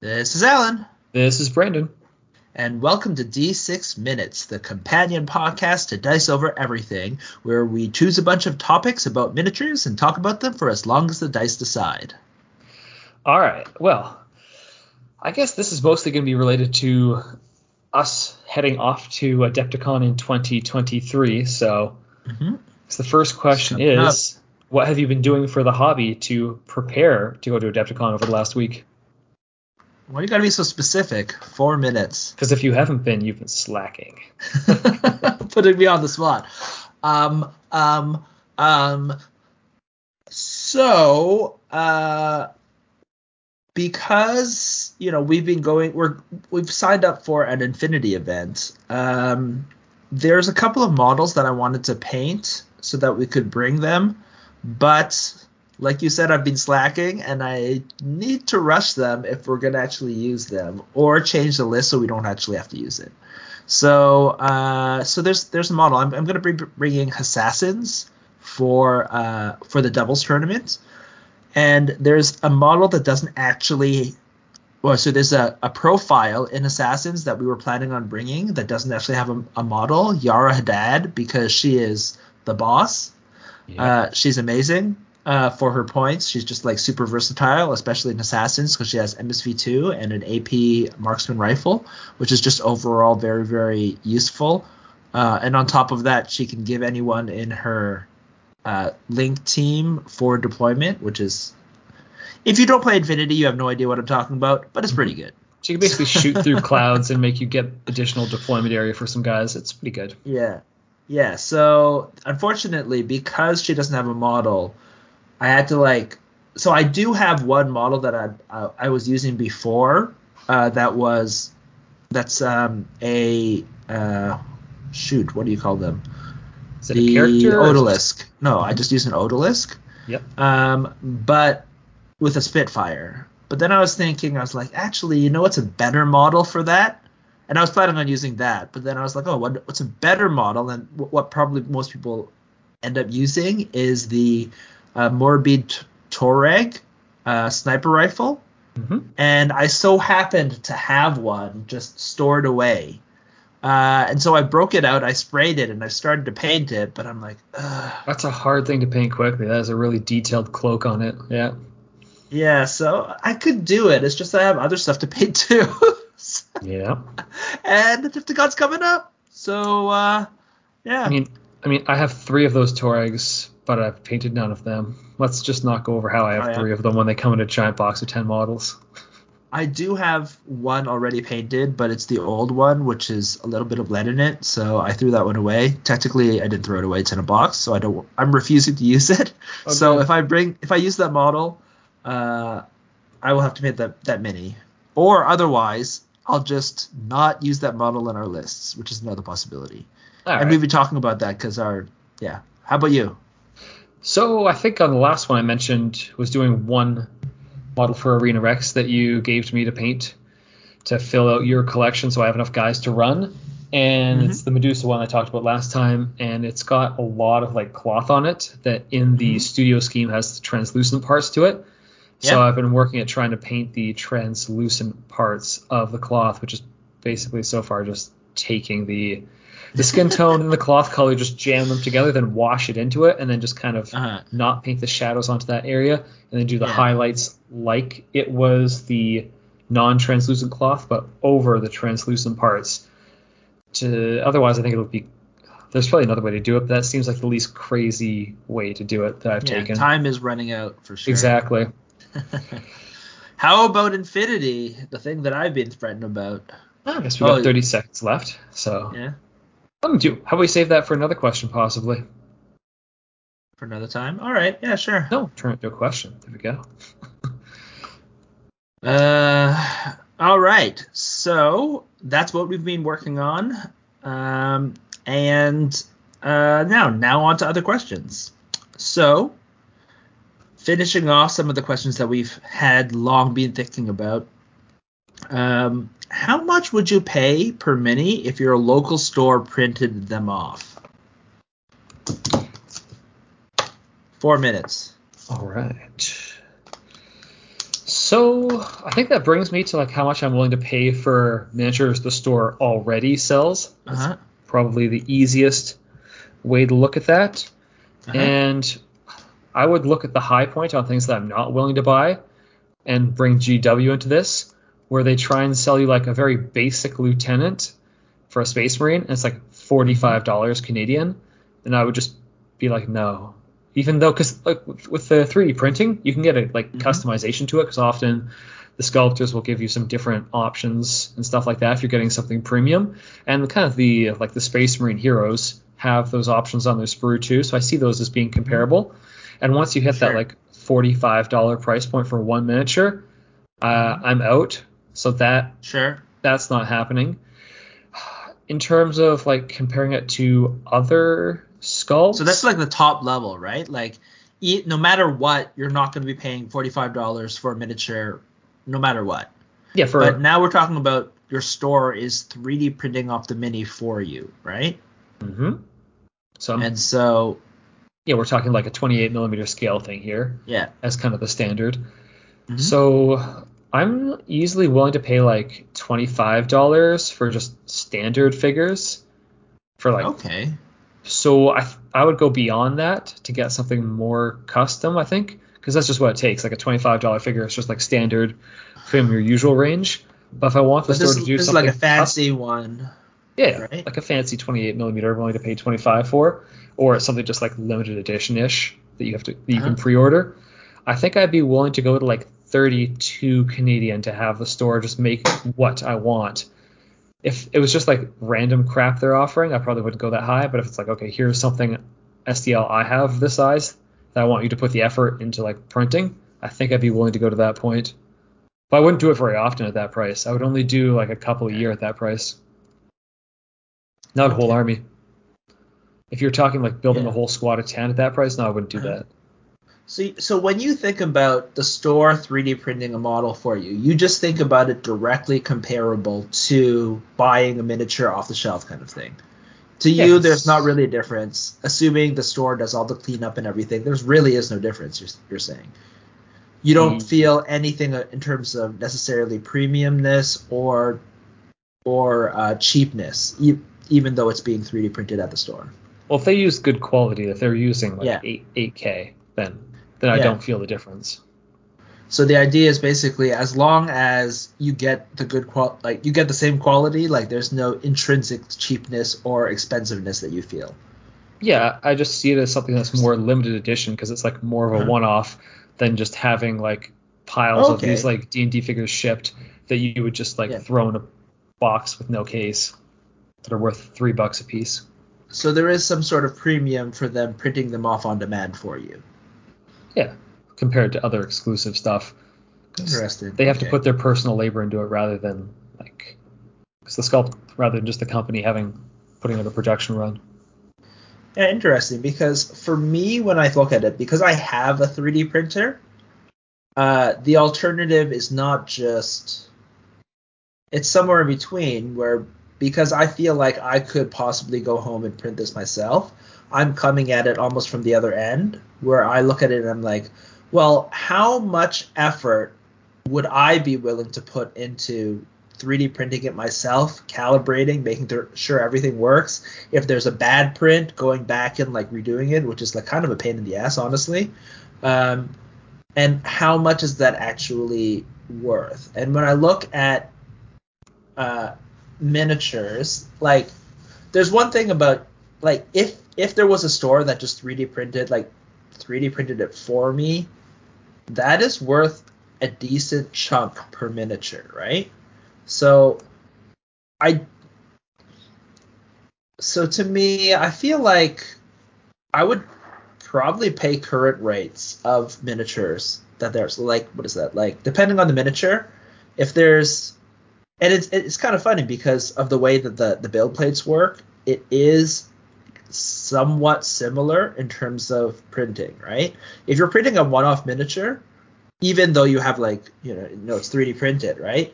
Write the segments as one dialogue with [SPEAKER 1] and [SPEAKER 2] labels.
[SPEAKER 1] This is Alan,
[SPEAKER 2] This is Brandon.
[SPEAKER 1] and welcome to D6 Minutes, the companion podcast to Dice Over Everything, where we choose a bunch of topics about miniatures and talk about them for as long as the dice decide.
[SPEAKER 2] All right. Well, I guess this is mostly going to be related to us heading off to Adepticon in 2023. So,
[SPEAKER 1] Mhm.
[SPEAKER 2] so the first question
[SPEAKER 1] Coming up.
[SPEAKER 2] is, what have you been doing for the hobby to prepare to go to Adepticon over the last week?
[SPEAKER 1] Why you gotta be so specific? Four minutes.
[SPEAKER 2] Because if you haven't been, you've been slacking.
[SPEAKER 1] Putting me on the spot. Um, um, um. So, uh, because you know we've been going, we're we've signed up for an Infinity event. Um, there's a couple of models that I wanted to paint so that we could bring them, but like you said, I've been slacking, and I need to rush them if we're gonna actually use them, or change the list so we don't actually have to use it. So, uh, so there's there's a model. I'm, I'm gonna be bringing assassins for uh, for the doubles tournament, and there's a model that doesn't actually. Well, so there's a, a profile in Assassins that we were planning on bringing that doesn't actually have a, a model, Yara Haddad, because she is the boss. Uh, she's amazing uh, for her points. She's just like super versatile, especially in Assassins, because she has MSV2 and an AP marksman rifle, which is just overall very, very useful. Uh, and on top of that, she can give anyone in her uh, link team for deployment, which is. If you don't play Infinity, you have no idea what I'm talking about, but it's pretty good.
[SPEAKER 2] she can basically shoot through clouds and make you get additional deployment area for some guys. It's pretty good.
[SPEAKER 1] Yeah. Yeah. So unfortunately, because she doesn't have a model, I had to like. So I do have one model that I I, I was using before. Uh, that was that's um a uh shoot what do you call them?
[SPEAKER 2] Is it
[SPEAKER 1] the
[SPEAKER 2] a character? or is
[SPEAKER 1] Odalisque. No, I just use an Odalisque.
[SPEAKER 2] Yep.
[SPEAKER 1] Um, but with a Spitfire. But then I was thinking, I was like, actually, you know what's a better model for that? And I was planning on using that. But then I was like, oh, what, what's a better model? And what probably most people end up using is the uh, Morbid Tuareg uh, sniper rifle.
[SPEAKER 2] Mhm.
[SPEAKER 1] And I so happened to have one just stored away. Uh, and so I broke it out, I sprayed it, and I started to paint it. But I'm like, Ugh.
[SPEAKER 2] That's a hard thing to paint quickly. That is a really detailed cloak on it. Yeah.
[SPEAKER 1] Yeah, so I could do it. It's just I have other stuff to paint too.
[SPEAKER 2] Yeah.
[SPEAKER 1] and the God's coming up. So uh yeah.
[SPEAKER 2] I mean, I mean, I have three of those Tuaregs, but I've painted none of them. Let's just not go over how I have
[SPEAKER 1] Oh, yeah?
[SPEAKER 2] three of them when they come in a giant box of ten models.
[SPEAKER 1] I do have one already painted, but it's the old one, which is a little bit of lead in it, so I threw that one away. Technically I didn't throw it away, it's in a box, so I don't I'm refusing to use it.
[SPEAKER 2] Oh,
[SPEAKER 1] so if I bring if I use that model, uh I will have to paint that that mini. Or otherwise, I'll just not use that model in our lists, which is another possibility.
[SPEAKER 2] All
[SPEAKER 1] and
[SPEAKER 2] right.
[SPEAKER 1] we've been talking about that because our yeah. How about you?
[SPEAKER 2] So I think on the last one I mentioned was doing one model for Arena Rex that you gave to me to paint to fill out your collection, so I have enough guys to run. And
[SPEAKER 1] Mhm.
[SPEAKER 2] it's the Medusa one I talked about last time, and it's got a lot of like cloth on it that in the
[SPEAKER 1] Mhm.
[SPEAKER 2] studio scheme has the translucent parts to it. So
[SPEAKER 1] Yeah.
[SPEAKER 2] I've been working at trying to paint the translucent parts of the cloth, which is basically so far just taking the the skin tone and the cloth color, just jam them together, then wash it into it, and then just kind of
[SPEAKER 1] Uh-huh.
[SPEAKER 2] not paint the shadows onto that area, and then do the
[SPEAKER 1] Yeah.
[SPEAKER 2] highlights like it was the non-translucent cloth, but over the translucent parts. To otherwise, I think it would be. There's probably another way to do it, but that seems like the least crazy way to do it that I've
[SPEAKER 1] Yeah,
[SPEAKER 2] taken.
[SPEAKER 1] time is running out for sure.
[SPEAKER 2] Exactly.
[SPEAKER 1] How about Infinity, the thing that I've been threatened about?
[SPEAKER 2] I guess we got
[SPEAKER 1] Oh,
[SPEAKER 2] 30 seconds left, so
[SPEAKER 1] Yeah,
[SPEAKER 2] let me do. How about we save that for another question, possibly?
[SPEAKER 1] for another time. All right, yeah, sure.
[SPEAKER 2] No, turn it into a question. There we go.
[SPEAKER 1] Uh, all right. So that's what we've been working on. Um, and uh, now, now on to other questions. So, finishing off some of the questions that we've had long been thinking about. Um, how much would you pay per mini if your local store printed them off? Four minutes.
[SPEAKER 2] All right. So I think that brings me to like how much I'm willing to pay for miniatures the store already sells.
[SPEAKER 1] Uh-huh.
[SPEAKER 2] Probably the easiest way to look at that.
[SPEAKER 1] Uh-huh.
[SPEAKER 2] And I would look at the high point on things that I'm not willing to buy and bring GW into this, where they try and sell you like a very basic lieutenant for a space marine, and it's like $45 Canadian. And I would just be like, no. Even though, because like with the 3D printing, you can get a like
[SPEAKER 1] Mhm.
[SPEAKER 2] customization to it, because often the sculptors will give you some different options and stuff like that if you're getting something premium. And kind of the like the Space Marine heroes have those options on their sprue too, so I see those as being comparable. And once you hit that like $45 price point for one miniature, uh, I'm out. So that
[SPEAKER 1] Sure.
[SPEAKER 2] that's not happening. In terms of like comparing it to other sculpts,
[SPEAKER 1] So that's like the top level, right? Like, e- no matter what, you're not going to be paying forty-five dollars for a miniature, no matter what.
[SPEAKER 2] yeah for
[SPEAKER 1] But now we're talking about your store is 3D printing off the mini for you, right?
[SPEAKER 2] Mm hmm so
[SPEAKER 1] And so,
[SPEAKER 2] yeah, we're talking like a 28 millimeter scale thing here
[SPEAKER 1] yeah.
[SPEAKER 2] as kind of the standard.
[SPEAKER 1] Mhm.
[SPEAKER 2] So I'm easily willing to pay like $25 for just standard figures for like
[SPEAKER 1] Okay.
[SPEAKER 2] So I I would go beyond that to get something more custom. I think because that's just what it takes. Like a twenty five dollar figure is just like standard from your usual range. But if I want the
[SPEAKER 1] But
[SPEAKER 2] store
[SPEAKER 1] this,
[SPEAKER 2] to do
[SPEAKER 1] this is
[SPEAKER 2] something
[SPEAKER 1] like a fancy
[SPEAKER 2] custom-
[SPEAKER 1] one.
[SPEAKER 2] yeah,
[SPEAKER 1] right?
[SPEAKER 2] like a fancy twenty eight millimeter, I'm willing to pay twenty five for, or something just like limited edition ish that you have to that you can
[SPEAKER 1] Uh-huh.
[SPEAKER 2] pre order. I think I'd be willing to go to like thirty two Canadian to have the store just make what I want. If it was just like random crap they're offering, I probably wouldn't go that high. But if it's like, okay, here's something STL I have this size that I want you to put the effort into like printing, I think I'd be willing to go to that point. But I wouldn't do it very often at that price. I would only do like a couple a year at that price. Not a whole army. If you're talking like building
[SPEAKER 1] Yeah.
[SPEAKER 2] a whole squad of ten at that price, no, I wouldn't do
[SPEAKER 1] Uh-huh.
[SPEAKER 2] that.
[SPEAKER 1] So, so when you think about the store 3D printing a model for you, you just think about it directly comparable to buying a miniature off the shelf kind of thing. To you, there's not really a difference. Assuming the store does all the cleanup and everything, there's really is no difference. You're, you're saying you don't
[SPEAKER 2] Mm.
[SPEAKER 1] feel anything uh, in terms of necessarily premiumness or or uh, cheapness, e- even though it's being 3D printed at the store.
[SPEAKER 2] Well, if they use good quality, if they're using like
[SPEAKER 1] Yeah.
[SPEAKER 2] eight eight K, then then I
[SPEAKER 1] Yeah.
[SPEAKER 2] don't feel the difference.
[SPEAKER 1] So the idea is basically as long as you get the good qual like you get the same quality, like there's no intrinsic cheapness or expensiveness that you feel.
[SPEAKER 2] Yeah, I just see it as something that's more limited edition because it's like more of a
[SPEAKER 1] Uh-huh.
[SPEAKER 2] one-off than just having like piles of these like D and D figures shipped that you would just like
[SPEAKER 1] Yeah.
[SPEAKER 2] throw in a box with no case that are worth three bucks a piece.
[SPEAKER 1] So there is some sort of premium for them printing them off on demand for you.
[SPEAKER 2] Yeah, compared to other exclusive stuff.
[SPEAKER 1] Interesting.
[SPEAKER 2] They have to put their personal labor into it rather than like because the sculpt rather than just the company having putting out a production run.
[SPEAKER 1] Yeah, interesting because for me, when I look at it, because I have a 3D printer, uh, the alternative is not just. It's somewhere in between where because I feel like I could possibly go home and print this myself. I'm coming at it almost from the other end where I look at it and I'm like, well, how much effort would I be willing to put into 3D printing it myself, calibrating, making sure everything works. If there's a bad print, going back and like redoing it, which is like kind of a pain in the ass, honestly. Um, and how much is that actually worth? And when I look at uh, miniatures, like there's one thing about like if if there was a store that just 3D printed like 3D printed it for me, that is worth a decent chunk per miniature, right? So I so to me, I feel like I would probably pay current rates of miniatures that there's like what is that like depending on the miniature if there's and it's it's kind of funny because of the way that the the build plates work it is somewhat similar in terms of printing right if you're printing a one-off miniature even though you have like you know, you know it's 3d printed right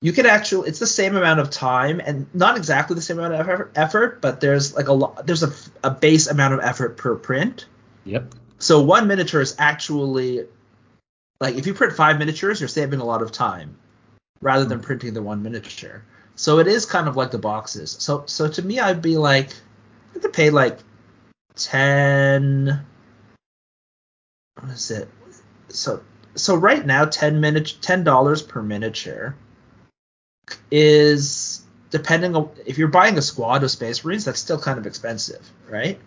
[SPEAKER 1] you can actually it's the same amount of time and not exactly the same amount of effort, effort but there's like a lot there's a, a base amount of effort per print
[SPEAKER 2] Yep.
[SPEAKER 1] so one miniature is actually like if you print five miniatures, you're saving a lot of time rather than hmm. printing the one miniature. So it is kind of like the boxes. So so to me, I'd be like, I could pay like ten. What is it? So so right now, ten minute ten dollars per miniature is depending on if you're buying a squad of Space Marines, that's still kind of expensive, right?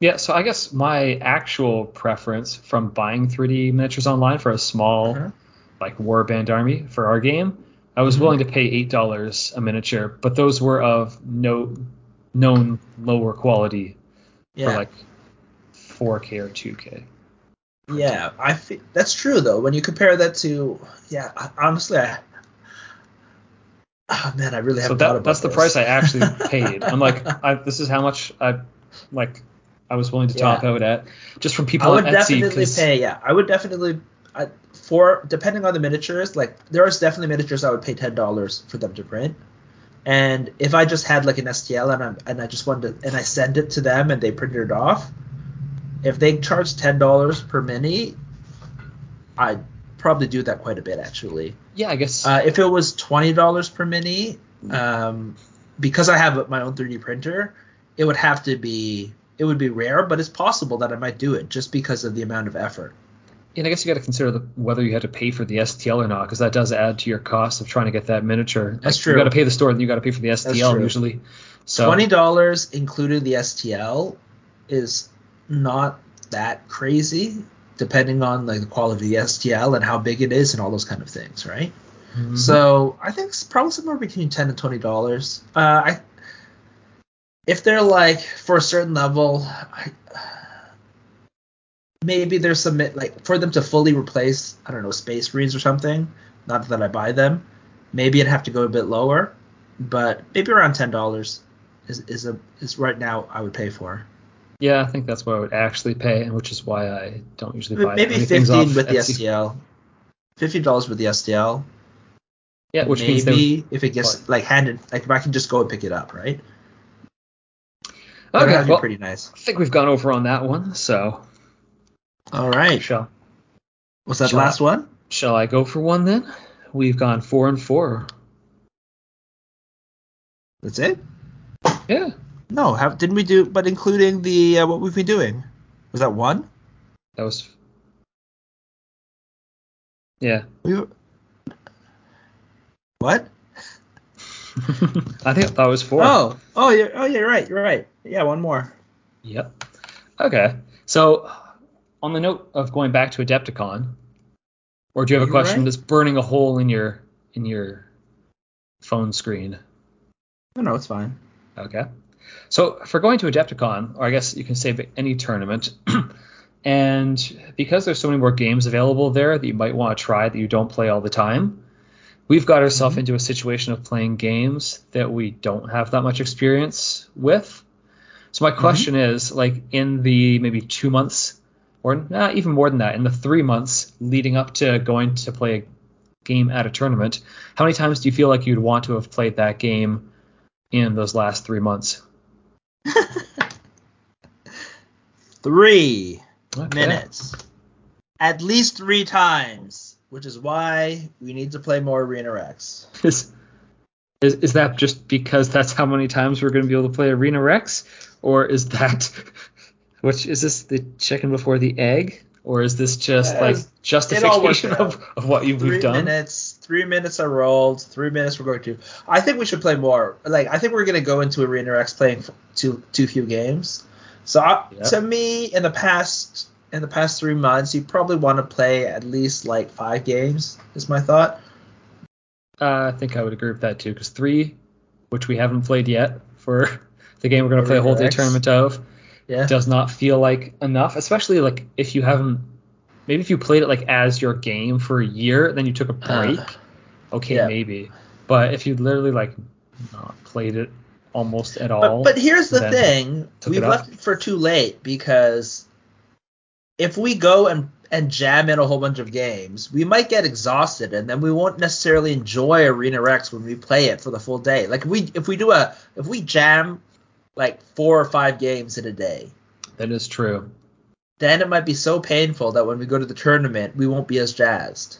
[SPEAKER 2] Yeah, so I guess my actual preference from buying 3D miniatures online for a small
[SPEAKER 1] Uh-huh.
[SPEAKER 2] like warband army for our game, I was
[SPEAKER 1] Mhm.
[SPEAKER 2] willing to pay eight dollars a miniature, but those were of no known lower quality
[SPEAKER 1] Yeah.
[SPEAKER 2] for like 4K or 2K.
[SPEAKER 1] Yeah, I fe- that's true though. When you compare that to, yeah, I- honestly, I, oh man, I really
[SPEAKER 2] So
[SPEAKER 1] haven't thought
[SPEAKER 2] that that's the price I actually paid. I'm like, I, this is how much I like. I was willing to top
[SPEAKER 1] Yeah.
[SPEAKER 2] out at just from people I
[SPEAKER 1] would
[SPEAKER 2] on Etsy.
[SPEAKER 1] definitely pay. Yeah, I would definitely. I, for depending on the miniatures, like there is definitely miniatures I would pay ten dollars for them to print. And if I just had like an STL and I and I just wanted to, and I send it to them and they printed it off, if they charge ten dollars per mini, I'd probably do that quite a bit actually.
[SPEAKER 2] yeah, I guess.
[SPEAKER 1] Uh, if it was twenty dollars per mini, um, because I have my own 3D printer, it would have to be it would be rare, but it's possible that I might do it just because of the amount of effort.
[SPEAKER 2] And I guess you got to consider the, whether you had to pay for the STL or not, because that does add to your cost of trying to get that miniature.
[SPEAKER 1] That's
[SPEAKER 2] Like,
[SPEAKER 1] true.
[SPEAKER 2] You got to pay the store, then you got to pay for the STL usually. So
[SPEAKER 1] Twenty dollars including the STL is not that crazy, depending on like the quality of the STL and how big it is and all those kind of things, right?
[SPEAKER 2] Mhm.
[SPEAKER 1] So I think it's probably somewhere between ten and twenty dollars. Uh, I if they're like for a certain level, I, maybe there's some like for them to fully replace I don't know Space Marines or something. Not that I buy them. Maybe I'd have to go a bit lower, but maybe around ten dollars is is a is right now I would pay for.
[SPEAKER 2] yeah, I think that's what I would actually pay, and which is why I don't usually buy
[SPEAKER 1] Maybe fifteen with the. STL. Fifty dollars with the STL.
[SPEAKER 2] Yeah, which
[SPEAKER 1] maybe
[SPEAKER 2] means they
[SPEAKER 1] if it gets like handed, like if I can just go and pick it up, right?
[SPEAKER 2] Okay,
[SPEAKER 1] That'd be
[SPEAKER 2] well,
[SPEAKER 1] pretty nice.
[SPEAKER 2] I think we've gone over on that one. So
[SPEAKER 1] All right.
[SPEAKER 2] shall
[SPEAKER 1] Was that
[SPEAKER 2] Shall
[SPEAKER 1] last one?
[SPEAKER 2] shall I go for one then? We've gone four and four.
[SPEAKER 1] That's it?
[SPEAKER 2] Yeah,
[SPEAKER 1] No, have didn't we do? But including the uh, what we've been doing, was that one?
[SPEAKER 2] that was. Yeah,
[SPEAKER 1] We were- what?
[SPEAKER 2] I think that was four.
[SPEAKER 1] Oh, oh, you're, oh, you're right. You're right. Yeah, one more.
[SPEAKER 2] Yep. Okay. So, on the note of going back to Adepticon, or do you have a question
[SPEAKER 1] right?
[SPEAKER 2] that's burning a hole in your in your phone screen?
[SPEAKER 1] No, no, it's fine.
[SPEAKER 2] Okay. So, for going to Adepticon, or I guess you can say any tournament, and because there's so many more games available there that you might want to try that you don't play all the time, we've got ourselves
[SPEAKER 1] Mhm.
[SPEAKER 2] into a situation of playing games that we don't have that much experience with. So my question is, like, in the maybe two months, or not even more than that, in the three months leading up to going to play a game at a tournament, how many times do you feel like you'd want to have played that game in those last three months?
[SPEAKER 1] Three
[SPEAKER 2] Okay.
[SPEAKER 1] minutes, at least three times, which is why we need to play more Arena Rex.
[SPEAKER 2] Is, is is that just because that's how many times we're going to be able to play Arena Rex, or is that which is this the chicken before the egg, or is this just
[SPEAKER 1] Yeah,
[SPEAKER 2] like justification of, of what you,
[SPEAKER 1] three
[SPEAKER 2] we've done?
[SPEAKER 1] Three minutes. Three minutes are rolled. Three minutes we're going to. I think we should play more. Like I think we're going to go into Arena Rex playing too too few games. So I,
[SPEAKER 2] Yep.
[SPEAKER 1] to me, in the past in the past three months, you probably want to play at least like five games. Is my thought.
[SPEAKER 2] Uh, I think I would agree with that too, because three, which we haven't played yet for the game we're going to play a whole day tournament of,
[SPEAKER 1] Yeah.
[SPEAKER 2] does not feel like enough. Especially like if you haven't, maybe if you played it like as your game for a year, then you took a uh-huh. break. okay,
[SPEAKER 1] yeah.
[SPEAKER 2] maybe. But if you literally like not played it almost at all,
[SPEAKER 1] but here's the thing: we've
[SPEAKER 2] it up.
[SPEAKER 1] left it for too late because if we go and and jam in a whole bunch of games, we might get exhausted, and then we won't necessarily enjoy Arena Rex when we play it for the full day. Like if we if we do a if we jam like four or five games in a day,
[SPEAKER 2] that is true.
[SPEAKER 1] then it might be so painful that when we go to the tournament, we won't be as jazzed.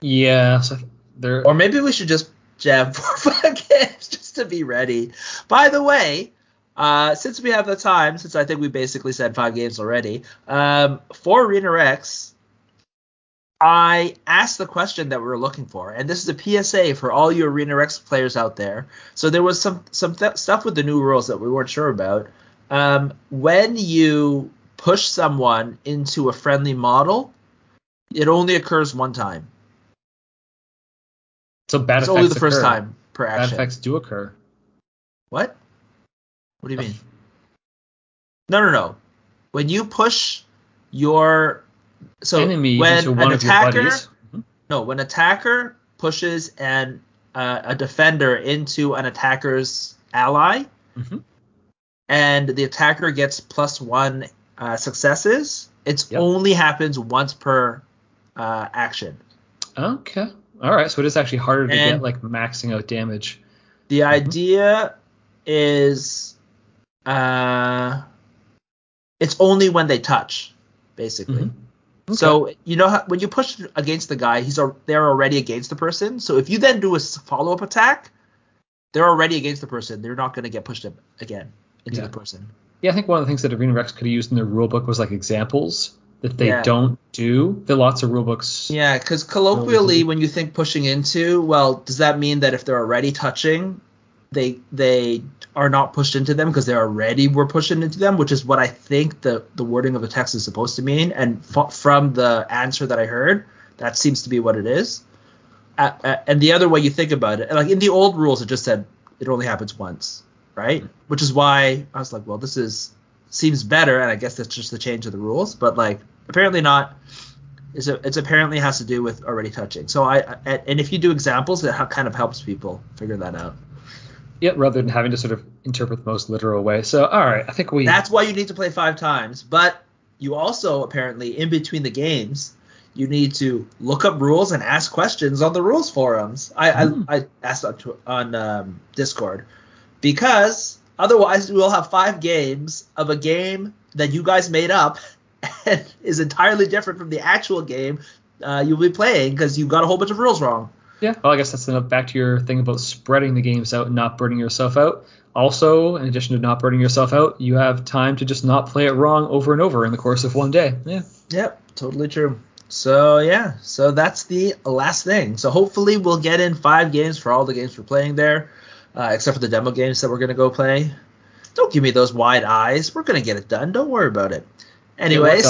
[SPEAKER 2] Yeah, so there.
[SPEAKER 1] Or maybe we should just jam four or five games just to be ready. By the way, uh, since we have the time, since I think we basically said five games already, um, for Arena Rex, I asked the question that we were looking for, and this is a PSA for all you Arena Rex players out there. So there was some some th- stuff with the new rules that we weren't sure about. Um, when you push someone into a friendly model, it only occurs one time.
[SPEAKER 2] So bad
[SPEAKER 1] It's
[SPEAKER 2] effects
[SPEAKER 1] only the first
[SPEAKER 2] occur.
[SPEAKER 1] time per action.
[SPEAKER 2] Bad effects do occur.
[SPEAKER 1] What? What do you mean? No, no, no. When you push your so when an
[SPEAKER 2] one of your
[SPEAKER 1] attacker.
[SPEAKER 2] Mhm.
[SPEAKER 1] no when attacker pushes an uh, a defender into an attacker's ally
[SPEAKER 2] Mhm.
[SPEAKER 1] and the attacker gets plus one uh, successes, it
[SPEAKER 2] Yep.
[SPEAKER 1] only happens once per uh, action.
[SPEAKER 2] Okay. All right. So it is actually harder to get like maxing out damage.
[SPEAKER 1] The
[SPEAKER 2] Mhm.
[SPEAKER 1] idea is uh, it's only when they touch, basically.
[SPEAKER 2] Mhm. Okay.
[SPEAKER 1] So you know how, when you push against the guy, he's they're already against the person. So if you then do a follow up attack, they're already against the person. They're not going to get pushed up again into
[SPEAKER 2] Yeah.
[SPEAKER 1] the person.
[SPEAKER 2] Yeah, I think one of the things that Arena Rex could have used in their rulebook was like examples that they
[SPEAKER 1] Yeah.
[SPEAKER 2] don't do. There are lots of rulebooks.
[SPEAKER 1] Yeah, because colloquially, when you think pushing into, well, does that mean that if they're already touching, they they are not pushed into them because they already were pushing into them, which is what I think the the wording of the text is supposed to mean. And f- from the answer that I heard, that seems to be what it is. Uh, uh, and the other way you think about it, like in the old rules, it just said it only happens once, right? Which is why I was like, well, this is seems better, and I guess that's just the change of the rules. But like, apparently not. It's, a, it's apparently has to do with already touching. So I, I and if you do examples, it ha- kind of helps people figure that out.
[SPEAKER 2] Yeah, rather than having to sort of interpret the most literal way. So, all right, I think we.
[SPEAKER 1] That's why you need to play five times. But you also apparently in between the games, you need to look up rules and ask questions on the rules forums. I
[SPEAKER 2] Hmm.
[SPEAKER 1] I, I asked on on um, Discord because otherwise we'll have five games of a game that you guys made up and is entirely different from the actual game uh, you'll be playing because you got a whole bunch of rules wrong.
[SPEAKER 2] Yeah, well, I guess that's enough back to your thing about spreading the games out and not burning yourself out. Also, in addition to not burning yourself out, you have time to just not play it wrong over and over in the course of one day. Yeah.
[SPEAKER 1] Yep, totally true. So yeah, so that's the last thing. So hopefully we'll get in five games for all the games we're playing there, uh, except for the demo games that we're gonna go play. Don't give me those wide eyes. We're gonna get it done. Don't worry about it. Anyways,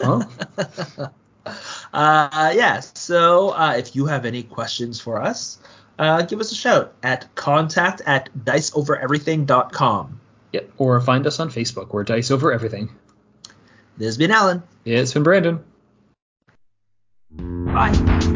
[SPEAKER 2] Huh?
[SPEAKER 1] uh, yeah. So uh, if you have any questions for us, uh, give us a shout at contact at diceovereverything.com.
[SPEAKER 2] Yeah, or find us on Facebook. We're Dice Over Everything.
[SPEAKER 1] This has been Alan.
[SPEAKER 2] It's been Brandon.
[SPEAKER 1] Bye.